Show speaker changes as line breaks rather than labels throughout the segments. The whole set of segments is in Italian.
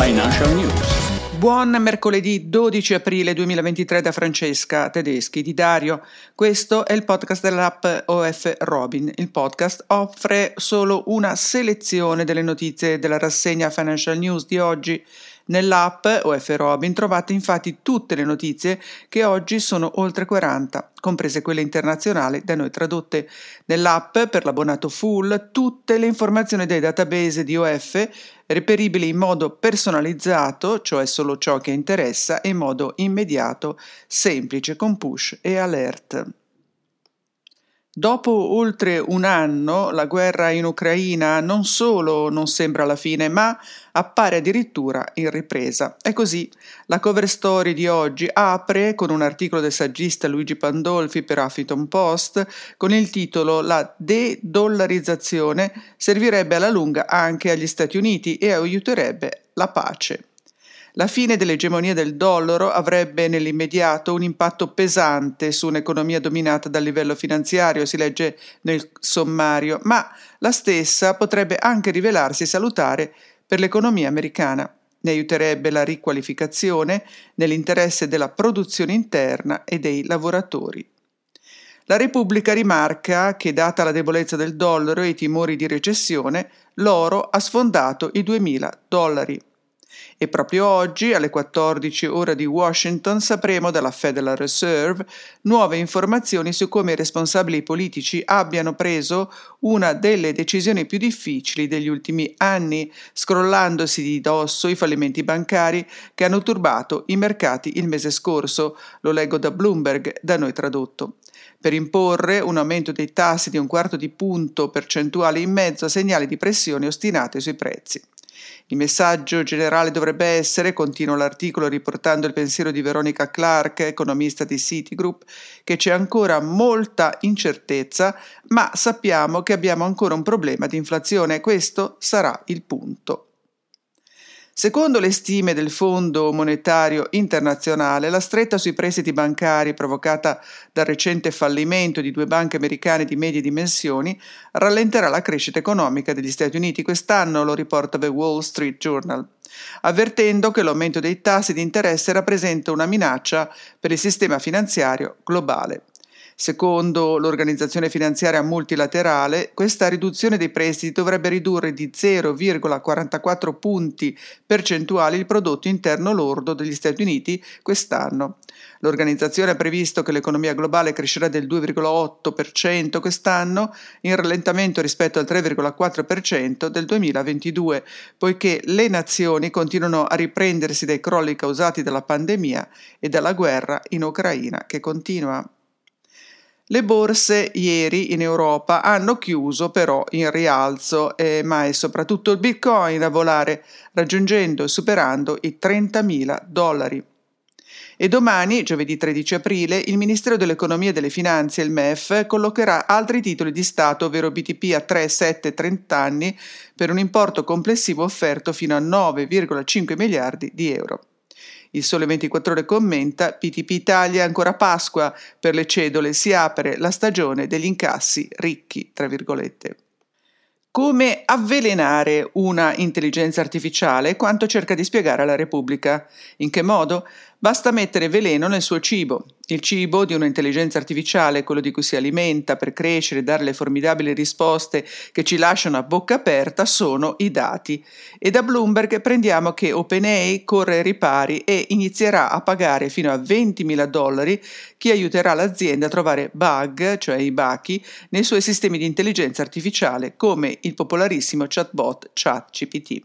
Financial News.
Buon mercoledì 12 aprile 2023 da Francesca Tedeschi di Dario. Questo è il podcast dell'app OF Robin. Il podcast offre solo una selezione delle notizie della rassegna Financial News di oggi Nell'app OF Robin trovate infatti tutte le notizie che oggi sono oltre 40, comprese quelle internazionali da noi tradotte. Nell'app per l'abbonato full tutte le informazioni dei database di OF reperibili in modo personalizzato, cioè solo ciò che interessa, e in modo immediato, semplice con push e alert. Dopo oltre un anno la guerra in Ucraina non solo non sembra la fine, ma appare addirittura in ripresa. E così la cover story di oggi apre con un articolo del saggista Luigi Pandolfi per Huffington Post con il titolo La de-dollarizzazione servirebbe alla lunga anche agli Stati Uniti e aiuterebbe la pace. La fine dell'egemonia del dollaro avrebbe nell'immediato un impatto pesante su un'economia dominata dal livello finanziario, si legge nel sommario, ma la stessa potrebbe anche rivelarsi salutare per l'economia americana. Ne aiuterebbe la riqualificazione nell'interesse della produzione interna e dei lavoratori. La Repubblica rimarca che, data la debolezza del dollaro e i timori di recessione, l'oro ha sfondato i 2.000 dollari. E proprio oggi, alle 14 ore di Washington, sapremo dalla Federal Reserve nuove informazioni su come i responsabili politici abbiano preso una delle decisioni più difficili degli ultimi anni, scrollandosi di dosso i fallimenti bancari che hanno turbato i mercati il mese scorso, lo leggo da Bloomberg, da noi tradotto per imporre un aumento dei tassi di un quarto di punto percentuale in mezzo a segnali di pressione ostinate sui prezzi. Il messaggio generale dovrebbe essere, continua l'articolo riportando il pensiero di Veronica Clark, economista di Citigroup, che c'è ancora molta incertezza, ma sappiamo che abbiamo ancora un problema di inflazione questo sarà il punto. Secondo le stime del Fondo Monetario Internazionale, la stretta sui prestiti bancari provocata dal recente fallimento di due banche americane di medie dimensioni rallenterà la crescita economica degli Stati Uniti quest'anno, lo riporta The Wall Street Journal, avvertendo che l'aumento dei tassi di interesse rappresenta una minaccia per il sistema finanziario globale. Secondo l'organizzazione finanziaria multilaterale, questa riduzione dei prestiti dovrebbe ridurre di 0,44 punti percentuali il prodotto interno lordo degli Stati Uniti quest'anno. L'organizzazione ha previsto che l'economia globale crescerà del 2,8% quest'anno, in rallentamento rispetto al 3,4% del 2022, poiché le nazioni continuano a riprendersi dai crolli causati dalla pandemia e dalla guerra in Ucraina che continua. Le borse ieri in Europa hanno chiuso però in rialzo, eh, ma è soprattutto il Bitcoin a volare, raggiungendo e superando i 30.000 dollari. E domani, giovedì 13 aprile, il Ministero dell'Economia e delle Finanze, il MEF, collocherà altri titoli di Stato, ovvero BTP a 3, 7 e 30 anni, per un importo complessivo offerto fino a 9,5 miliardi di euro. Il Sole 24 Ore commenta: PTP Italia ancora Pasqua, per le cedole si apre la stagione degli incassi ricchi, tra virgolette. Come avvelenare una intelligenza artificiale? Quanto cerca di spiegare alla Repubblica? In che modo? Basta mettere veleno nel suo cibo. Il cibo di un'intelligenza artificiale, quello di cui si alimenta per crescere e dare le formidabili risposte che ci lasciano a bocca aperta, sono i dati. E da Bloomberg prendiamo che OpenAI corre ai ripari e inizierà a pagare fino a 20.000 dollari chi aiuterà l'azienda a trovare bug, cioè i bachi, nei suoi sistemi di intelligenza artificiale, come il popolarissimo chatbot ChatGPT.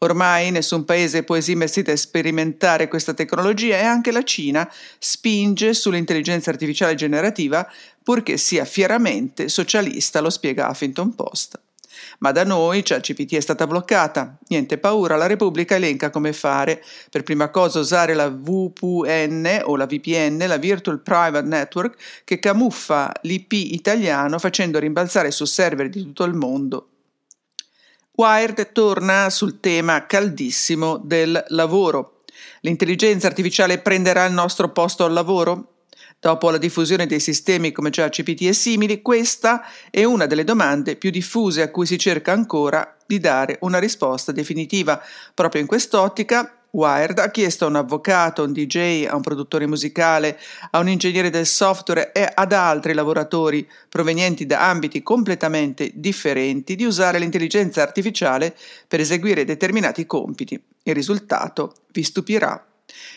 Ormai nessun paese può esimersi da sperimentare questa tecnologia e anche la Cina spinge sull'intelligenza artificiale generativa purché sia fieramente socialista, lo spiega Huffington Post. Ma da noi ChatGPT è stata bloccata. Niente paura, la Repubblica elenca come fare. Per prima cosa usare la VPN o la VPN, la Virtual Private Network, che camuffa l'IP italiano facendo rimbalzare su server di tutto il mondo Wired torna sul tema caldissimo del lavoro. L'intelligenza artificiale prenderà il nostro posto al lavoro? Dopo la diffusione dei sistemi come ChatGPT e simili, questa è una delle domande più diffuse a cui si cerca ancora di dare una risposta definitiva. Proprio in quest'ottica, Wired ha chiesto a un avvocato, a un DJ, a un produttore musicale, a un ingegnere del software e ad altri lavoratori provenienti da ambiti completamente differenti di usare l'intelligenza artificiale per eseguire determinati compiti. Il risultato vi stupirà.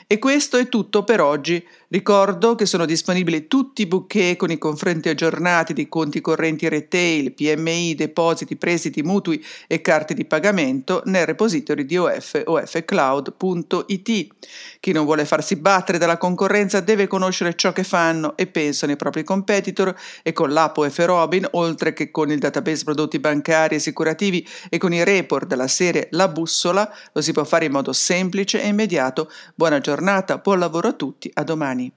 E questo è tutto per oggi. Ricordo che sono disponibili tutti i bouquet con i confronti aggiornati di conti correnti retail, PMI, depositi, prestiti, mutui e carte di pagamento nel repository di OF ofcloud.it. Chi non vuole farsi battere dalla concorrenza deve conoscere ciò che fanno e pensano i propri competitor e con l'app OF Robin, oltre che con il database prodotti bancari e assicurativi e con i report della serie La Bussola, lo si può fare in modo semplice e immediato. Buona giornata, buon lavoro a tutti, a domani.